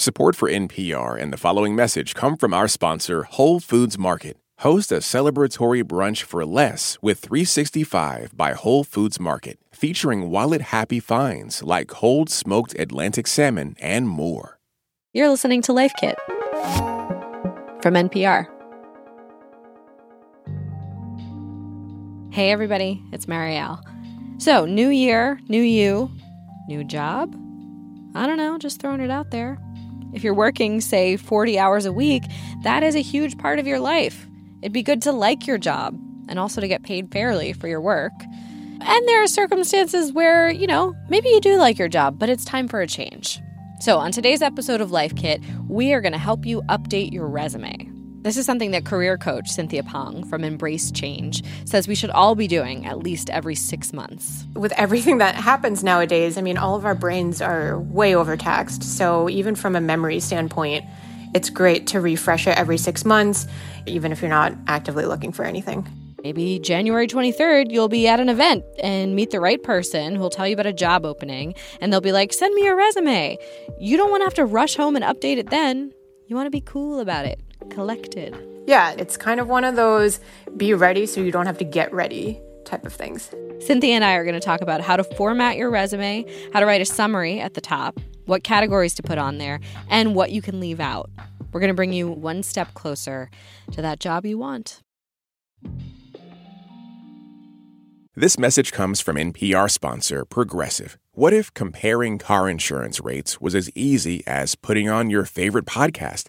Support for NPR and the following message come from our sponsor, Whole Foods Market. Host a celebratory brunch for less with 365 by Whole Foods Market, featuring wallet happy finds like cold smoked Atlantic salmon and more. You're listening to Life Kit from NPR. Hey, everybody, it's Marielle. So, new year, new you, new job? I don't know, just throwing it out there. If you're working, say, 40 hours a week, that is a huge part of your life. It'd be good to like your job and also to get paid fairly for your work. And there are circumstances where, you know, maybe you do like your job, but it's time for a change. So, on today's episode of Life Kit, we are going to help you update your resume. This is something that career coach Cynthia Pong from Embrace Change says we should all be doing at least every six months. With everything that happens nowadays, I mean, all of our brains are way overtaxed. So, even from a memory standpoint, it's great to refresh it every six months, even if you're not actively looking for anything. Maybe January 23rd, you'll be at an event and meet the right person who'll tell you about a job opening, and they'll be like, send me your resume. You don't want to have to rush home and update it then. You want to be cool about it collected. Yeah, it's kind of one of those be ready so you don't have to get ready type of things. Cynthia and I are going to talk about how to format your resume, how to write a summary at the top, what categories to put on there, and what you can leave out. We're going to bring you one step closer to that job you want. This message comes from NPR sponsor Progressive. What if comparing car insurance rates was as easy as putting on your favorite podcast?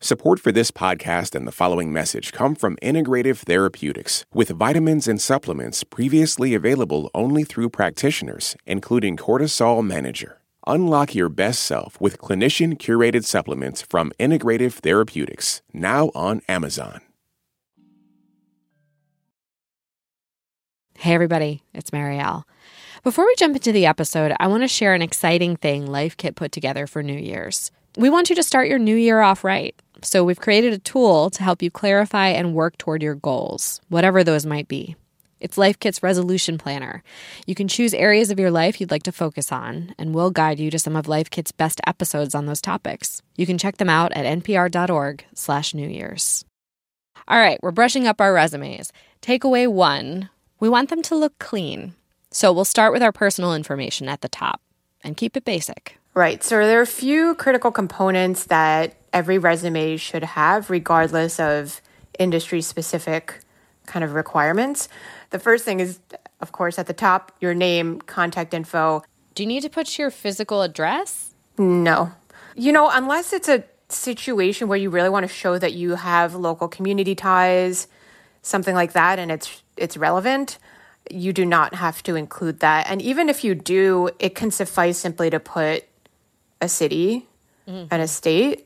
Support for this podcast and the following message come from Integrative Therapeutics, with vitamins and supplements previously available only through practitioners, including Cortisol Manager. Unlock your best self with clinician curated supplements from Integrative Therapeutics, now on Amazon. Hey, everybody, it's Marielle. Before we jump into the episode, I want to share an exciting thing Life Kit put together for New Year's. We want you to start your new year off right. So we've created a tool to help you clarify and work toward your goals, whatever those might be. It's Life Kit's resolution planner. You can choose areas of your life you'd like to focus on, and we'll guide you to some of Life Kit's best episodes on those topics. You can check them out at npr.org/slash New Year's. All right, we're brushing up our resumes. Takeaway one: we want them to look clean. So we'll start with our personal information at the top and keep it basic. Right. So there are a few critical components that every resume should have, regardless of industry specific kind of requirements. The first thing is, of course, at the top, your name, contact info. Do you need to put your physical address? No. You know, unless it's a situation where you really want to show that you have local community ties, something like that, and it's it's relevant, you do not have to include that. And even if you do, it can suffice simply to put a city mm-hmm. and a state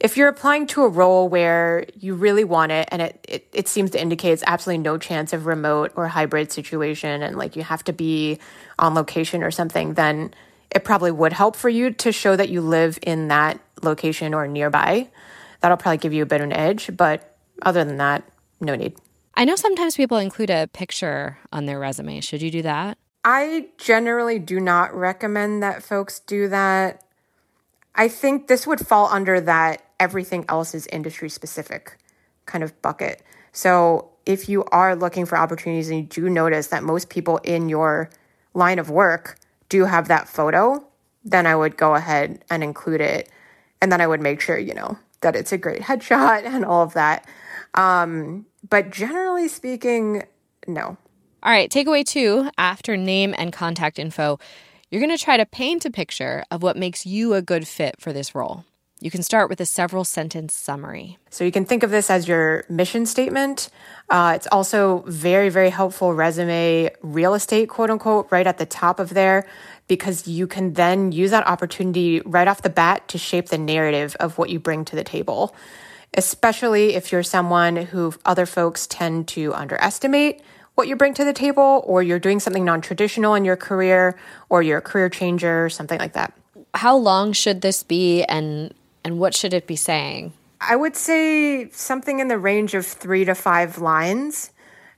if you're applying to a role where you really want it and it, it, it seems to indicate it's absolutely no chance of remote or hybrid situation and like you have to be on location or something, then it probably would help for you to show that you live in that location or nearby. That'll probably give you a bit of an edge, but other than that, no need. I know sometimes people include a picture on their resume. Should you do that? I generally do not recommend that folks do that. I think this would fall under that everything else is industry specific kind of bucket. So if you are looking for opportunities and you do notice that most people in your line of work do have that photo, then I would go ahead and include it. And then I would make sure, you know, that it's a great headshot and all of that. Um, but generally speaking, no. All right, takeaway two after name and contact info, you're going to try to paint a picture of what makes you a good fit for this role. You can start with a several sentence summary. So you can think of this as your mission statement. Uh, it's also very, very helpful resume real estate, quote unquote, right at the top of there, because you can then use that opportunity right off the bat to shape the narrative of what you bring to the table, especially if you're someone who other folks tend to underestimate what you bring to the table, or you're doing something non traditional in your career, or you're a career changer, something like that. How long should this be, and and what should it be saying? I would say something in the range of three to five lines,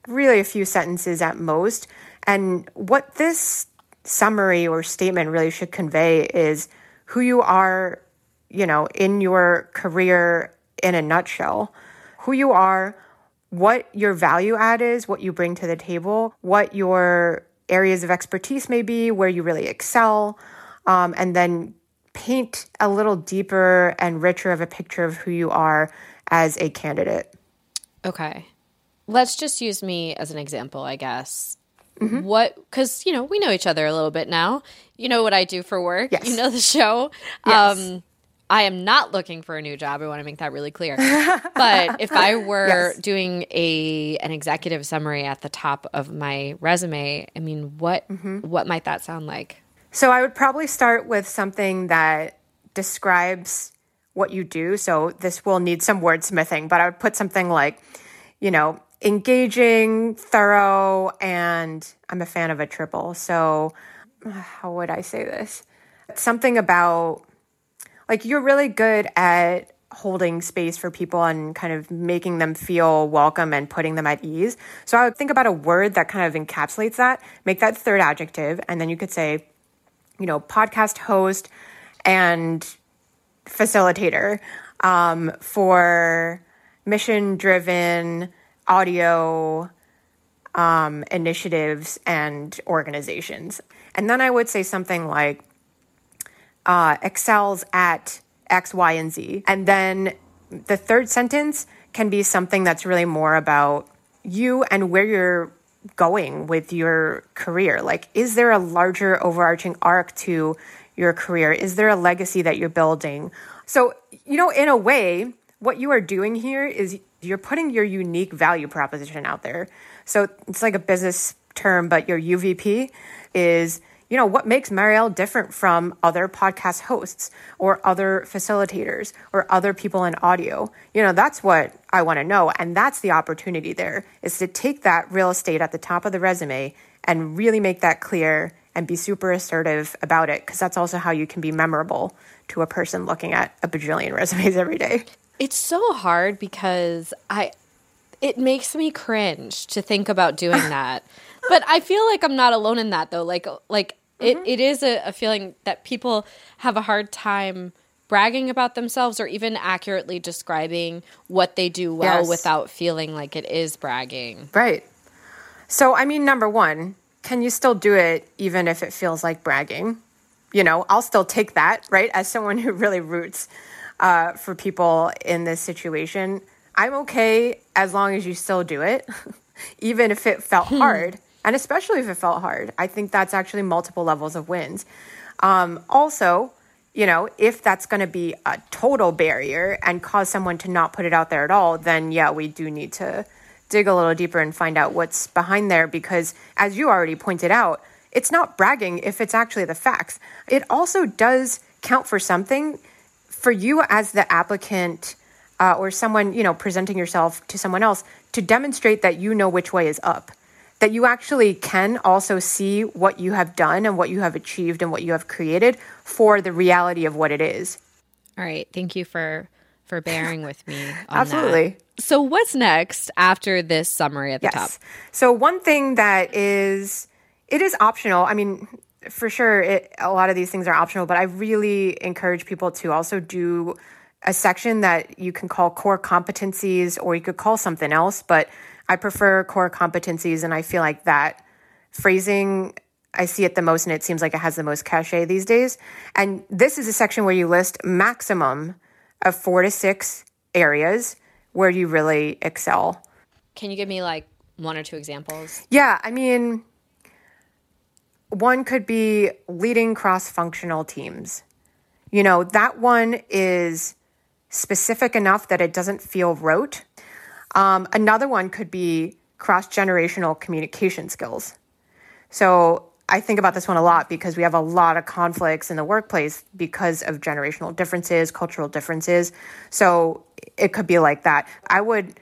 really a few sentences at most. And what this summary or statement really should convey is who you are, you know, in your career in a nutshell, who you are, what your value add is, what you bring to the table, what your areas of expertise may be, where you really excel, um, and then paint a little deeper and richer of a picture of who you are as a candidate. Okay. Let's just use me as an example, I guess. Mm-hmm. What, because, you know, we know each other a little bit now. You know what I do for work. Yes. You know the show. Yes. Um, I am not looking for a new job. I want to make that really clear. but if I were Yes. doing a an executive summary at the top of my resume, I mean, what Mm-hmm. what might that sound like? So I would probably start with something that describes what you do. So this will need some wordsmithing, but I would put something like, you know, engaging, thorough, and I'm a fan of a triple. So uh, how would I say this? Something about like you're really good at holding space for people and kind of making them feel welcome and putting them at ease. So I would think about a word that kind of encapsulates that, make that third adjective, and then you could say, you know, podcast host and facilitator um, for mission driven audio um, initiatives and organizations. And then I would say something like uh, excels at X, Y, and Z. And then the third sentence can be something that's really more about you and where you're going with your career. Like, is there a larger overarching arc to your career? Is there a legacy that you're building? So, you know, in a way, what you are doing here is you're putting your unique value proposition out there. So it's like a business term, but your UVP is, you know, what makes Marielle different from other podcast hosts or other facilitators or other people in audio? You know, that's what I want to know. And that's the opportunity there is to take that real estate at the top of the resume and really make that clear and be super assertive about it. Cause that's also how you can be memorable to a person looking at a bajillion resumes every day. It's so hard because I it makes me cringe to think about doing that. but I feel like I'm not alone in that though. Like like it, it is a, a feeling that people have a hard time bragging about themselves or even accurately describing what they do well Yes. without feeling like it is bragging. Right. So, I mean, number one, can you still do it even if it feels like bragging? You know, I'll still take that, right? As someone who really roots uh, for people in this situation, I'm okay as long as you still do it, even if it felt hard. And especially if it felt hard. I think that's actually multiple levels of wins. Um, also, you know, if that's going to be a total barrier and cause someone to not put it out there at all, then yeah, we do need to dig a little deeper and find out what's behind there because, as you already pointed out, it's not bragging if it's actually the facts. It also does count for something for you as the applicant uh, or someone, you know, presenting yourself to someone else to demonstrate that you know which way is up. That you actually can also see what you have done and what you have achieved and what you have created for the reality of what it is. All right, thank you for for bearing with me. On Absolutely. That. So what's next after this summary at the top? Yes. So one thing that is it is optional. I mean, for sure, it, a lot of these things are optional, but I really encourage people to also do a section that you can call core competencies, or you could call something else. But I prefer core competencies, and I feel like that phrasing. I see it the most, and it seems like it has the most cachet these days. And this is a section where you list maximum of four to six areas where you really excel. Can you give me like one or two examples? Yeah, I mean, one could be leading cross functional teams. You know, that one is specific enough that it doesn't feel rote. Um, another one could be cross generational communication skills. So I think about this one a lot because we have a lot of conflicts in the workplace because of generational differences, cultural differences. So it could be like that. I would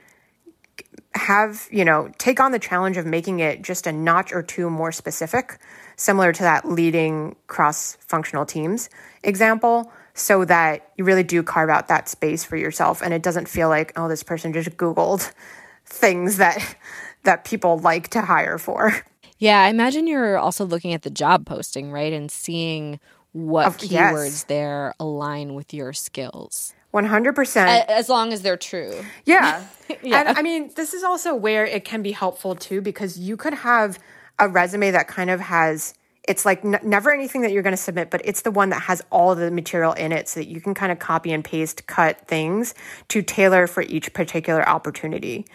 have, you know, take on the challenge of making it just a notch or two more specific, similar to that leading cross functional teams example, so that you really do carve out that space for yourself and it doesn't feel like, oh, this person just Googled things that that people like to hire for. Yeah, I imagine you're also looking at the job posting, right? And seeing what keywords yes. there align with your skills. 100%. As long as they're true. Yeah. Yeah. And I mean, this is also where it can be helpful too, because you could have a resume that kind of has, it's like n- never anything that you're going to submit, but it's the one that has all the material in it so that you can kind of copy and paste, cut things to tailor for each particular opportunity.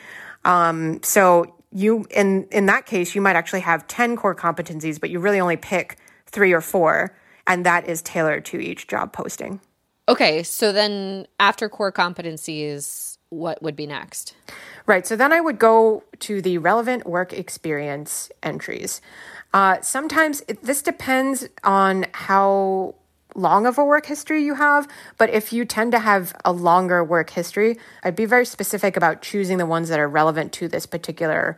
Um, so you, in, in that case, you might actually have 10 core competencies, but you really only pick three or four, and that is tailored to each job posting. Okay, so then after core competencies, what would be next? Right. So then I would go to the relevant work experience entries. Uh, sometimes it, this depends on how long of a work history you have, but if you tend to have a longer work history, I'd be very specific about choosing the ones that are relevant to this particular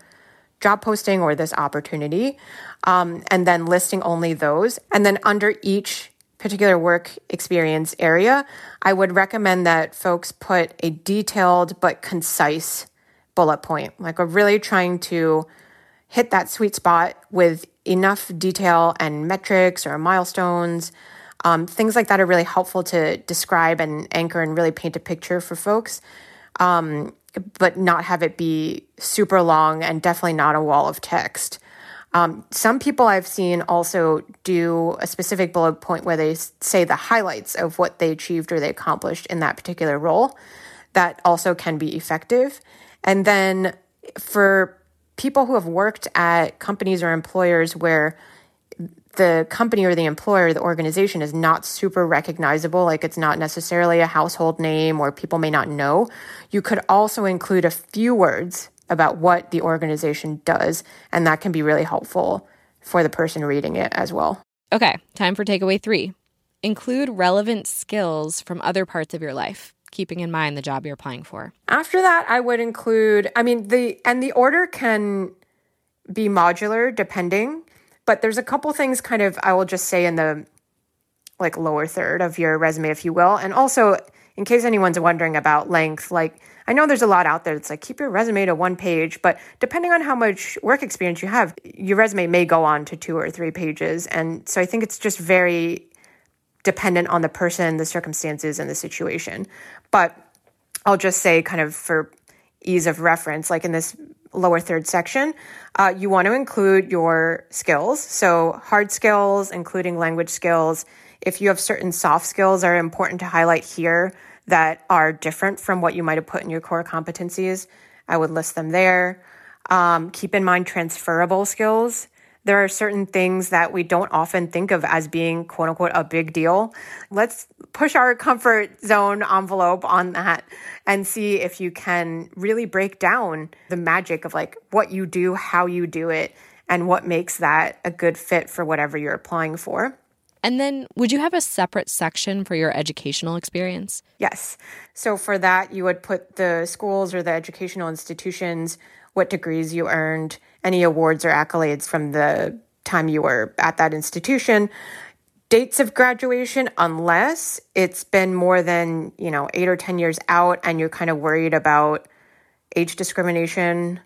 job posting or this opportunity, um, and then listing only those. And then under each particular work experience area, I would recommend that folks put a detailed but concise bullet point. Like we're really trying to hit that sweet spot with enough detail and metrics or milestones. Um, things like that are really helpful to describe and anchor and really paint a picture for folks, um, but not have it be super long and definitely not a wall of text. Um, some people I've seen also do a specific bullet point where they say the highlights of what they achieved or they accomplished in that particular role. That also can be effective. And then for people who have worked at companies or employers where the company or the employer, the organization is not super recognizable, like it's not necessarily a household name or people may not know, you could also include a few words about what the organization does, and that can be really helpful for the person reading it as well. Okay, time for takeaway three. Include relevant skills from other parts of your life, keeping in mind the job you're applying for. After that, I would include, I mean, the, and the order can be modular depending, but there's a couple things kind of, I will just say in the like lower third of your resume, if you will. And also, in case anyone's wondering about length, like I know there's a lot out there that's like keep your resume to one page, but depending on how much work experience you have, your resume may go on to two or three pages. And so I think it's just very dependent on the person, the circumstances, and the situation. But I'll just say, kind of for ease of reference, like in this lower third section, uh, you want to include your skills. So, hard skills, including language skills. If you have certain soft skills, are important to highlight here that are different from what you might have put in your core competencies. I would list them there. Um, keep in mind transferable skills there are certain things that we don't often think of as being quote unquote a big deal. Let's push our comfort zone envelope on that and see if you can really break down the magic of like what you do, how you do it, and what makes that a good fit for whatever you're applying for. And then, would you have a separate section for your educational experience? Yes. So for that, you would put the schools or the educational institutions, what degrees you earned, any awards or accolades from the time you were at that institution, dates of graduation, unless it's been more than, you know, eight or 10 years out and you're kind of worried about age discrimination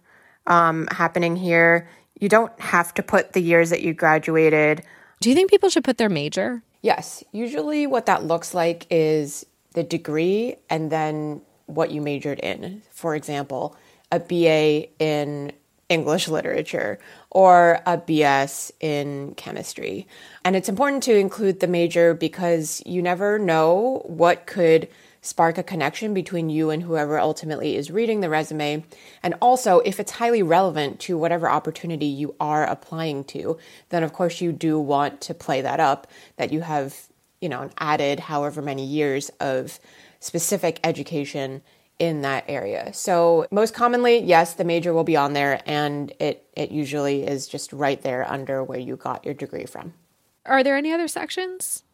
um, happening here. You don't have to put the years that you graduated. Do you think people should put their major? Yes. Usually, what that looks like is the degree and then what you majored in. For example, a BA in English literature or a BS in chemistry. And it's important to include the major because you never know what could spark a connection between you and whoever ultimately is reading the resume. And also, if it's highly relevant to whatever opportunity you are applying to, then of course you do want to play that up that you have, you know, added however many years of specific education in that area. So most commonly, yes, the major will be on there and it it usually is just right there under where you got your degree from. Are there any other sections?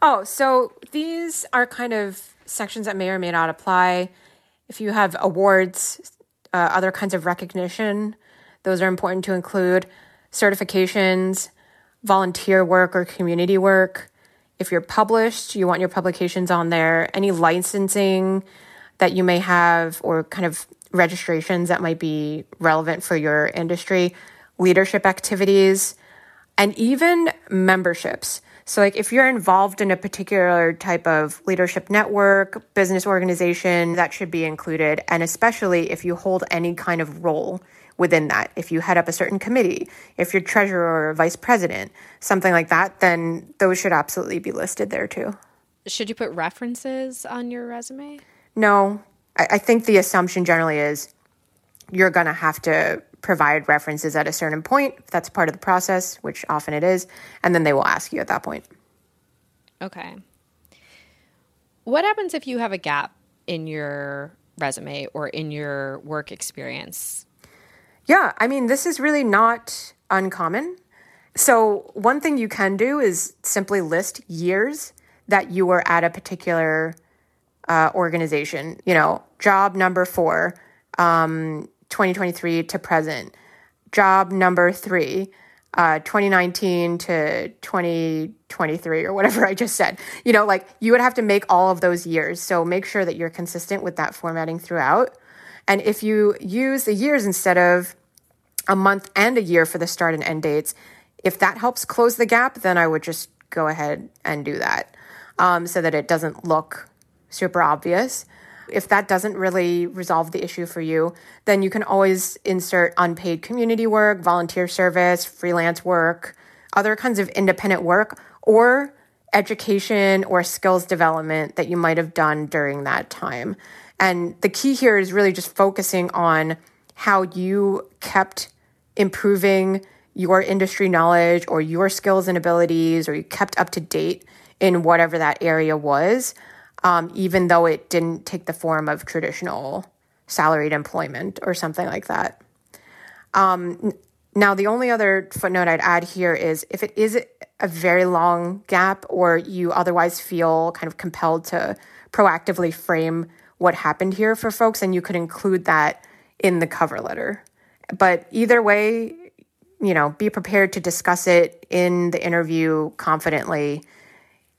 Oh, so these are kind of sections that may or may not apply. If you have awards, uh, other kinds of recognition, those are important to include. Certifications, volunteer work or community work. If you're published, you want your publications on there. Any licensing that you may have or kind of registrations that might be relevant for your industry, leadership activities, and even memberships. So, like if you're involved in a particular type of leadership network, business organization, that should be included. And especially if you hold any kind of role within that. If you head up a certain committee, if you're treasurer or vice president, something like that, then those should absolutely be listed there too. Should you put references on your resume? No. I, I think the assumption generally is you're going to have to provide references at a certain point. If that's part of the process, which often it is, and then they will ask you at that point. Okay. What happens if you have a gap in your resume or in your work experience? Yeah, I mean, this is really not uncommon. So, one thing you can do is simply list years that you were at a particular uh, organization. You know, job number four, um, 2023 to present. Job number three, uh, 2019 to 2023 or whatever I just said. You know, like you would have to make all of those years. So make sure that you're consistent with that formatting throughout. And if you use the years instead of a month and a year for the start and end dates, if that helps close the gap, then I would just go ahead and do that um, so that it doesn't look super obvious. If that doesn't really resolve the issue for you, then you can always insert unpaid community work, volunteer service, freelance work, other kinds of independent work, or education or skills development that you might have done during that time. And the key here is really just focusing on how you kept improving your industry knowledge or your skills and abilities, or you kept up to date in whatever that area was um, even though it didn't take the form of traditional salaried employment or something like that. Um, now, the only other footnote I'd add here is if it is a very long gap or you otherwise feel kind of compelled to proactively frame what happened here for folks, and you could include that in the cover letter. But either way, you know, be prepared to discuss it in the interview confidently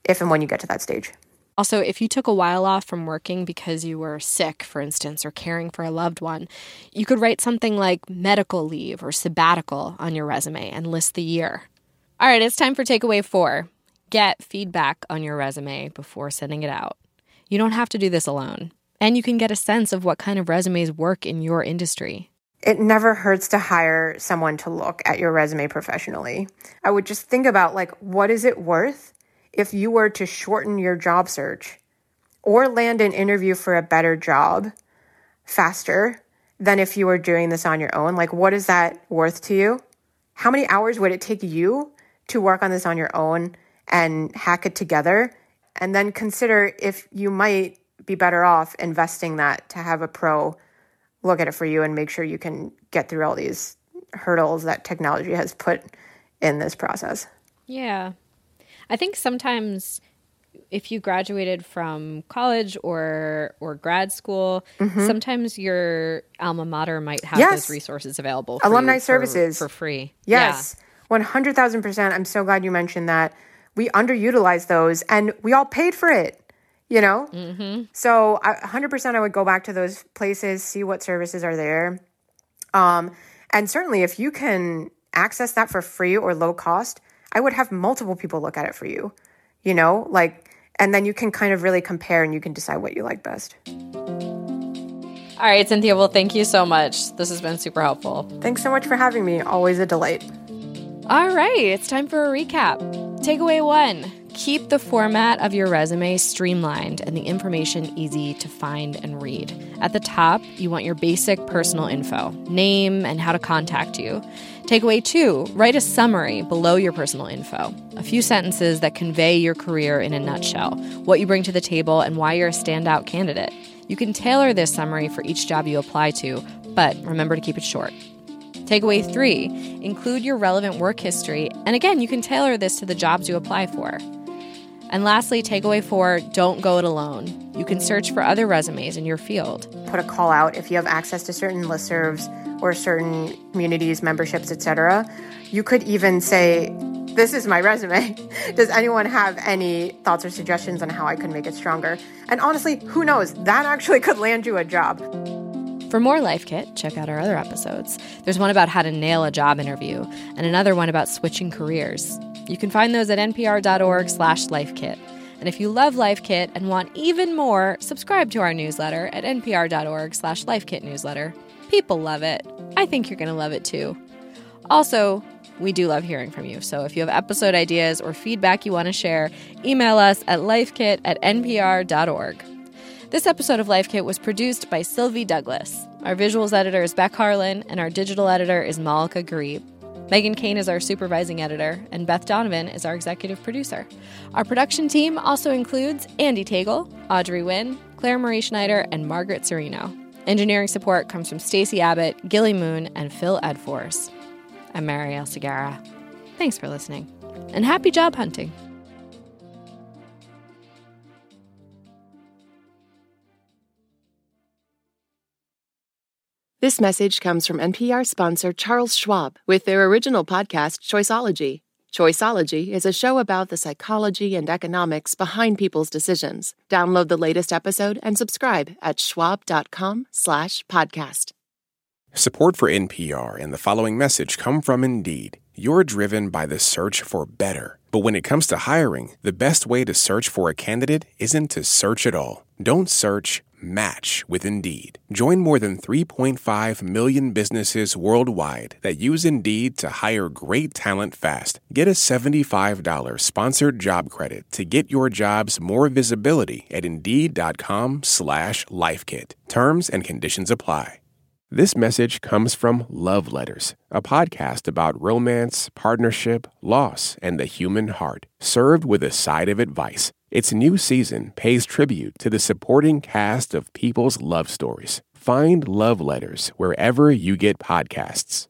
if and when you get to that stage. Also, if you took a while off from working because you were sick, for instance, or caring for a loved one, you could write something like medical leave or sabbatical on your resume and list the year. All right, it's time for takeaway four get feedback on your resume before sending it out. You don't have to do this alone, and you can get a sense of what kind of resumes work in your industry. It never hurts to hire someone to look at your resume professionally. I would just think about like what is it worth if you were to shorten your job search or land an interview for a better job faster than if you were doing this on your own? Like, what is that worth to you? How many hours would it take you to work on this on your own and hack it together? And then consider if you might be better off investing that to have a pro look at it for you and make sure you can get through all these hurdles that technology has put in this process. Yeah. I think sometimes if you graduated from college or or grad school, mm-hmm. sometimes your alma mater might have yes. those resources available. Alumni services for, free. Yes, one hundred thousand percent. I'm so glad you mentioned that. We underutilized those, and we all paid for it. You know, mm-hmm. so hundred percent. I would go back to those places, see what services are there, um, and certainly if you can access that for free or low cost I would have multiple people look at it for you, you know, like, and then you can kind of really compare and you can decide what you like best. All right, Cynthia. Well, thank you so much. This has been super helpful. Thanks so much for having me. Always a delight. All right, it's time for a recap. Takeaway one Keep the format of your resume streamlined and the information easy to find and read. At the top, you want your basic personal info name and how to contact you. Takeaway two write a summary below your personal info. A few sentences that convey your career in a nutshell, what you bring to the table, and why you're a standout candidate. You can tailor this summary for each job you apply to, but remember to keep it short. Takeaway three include your relevant work history, and again, you can tailor this to the jobs you apply for. And lastly, takeaway four don't go it alone. You can search for other resumes in your field. Put a call out if you have access to certain listservs or certain communities, memberships, etc. You could even say, This is my resume. Does anyone have any thoughts or suggestions on how I could make it stronger? And honestly, who knows? That actually could land you a job. For more Life Kit, check out our other episodes. There's one about how to nail a job interview, and another one about switching careers. You can find those at npr.org slash lifekit. And if you love Life Kit and want even more, subscribe to our newsletter at npr.org slash lifekitnewsletter. People love it. I think you're going to love it too. Also, we do love hearing from you. So if you have episode ideas or feedback you want to share, email us at lifekit at npr.org. This episode of Life Kit was produced by Sylvie Douglas. Our visuals editor is Beck Harlan, and our digital editor is Malaka Gharib. Meghan Keane is our supervising editor, and Beth Donovan is our executive producer. Our production team also includes Andy Tagle, Audrey Nguyen, Claire Marie Schneider, and Margaret Cirino. Engineering support comes from Stacey Abbott, Gilly Moon, and Phil Edfors. I'm Marielle Segarra. Thanks for listening, and happy job hunting. This message comes from NPR sponsor Charles Schwab with their original podcast, Choiceology. Choiceology is a show about the psychology and economics behind people's decisions. Download the latest episode and subscribe at schwab.com slash podcast. Support for NPR and the following message come from Indeed. You're driven by the search for better. But when it comes to hiring, the best way to search for a candidate isn't to search at all. Don't search match with Indeed. Join more than 3.5 million businesses worldwide that use Indeed to hire great talent fast. Get a $75 sponsored job credit to get your jobs more visibility at Indeed.com slash LifeKit. Terms and conditions apply. This message comes from Love Letters, a podcast about romance, partnership, loss, and the human heart, served with a side of advice. Its new season pays tribute to the supporting cast of people's love stories. Find Love Letters wherever you get podcasts.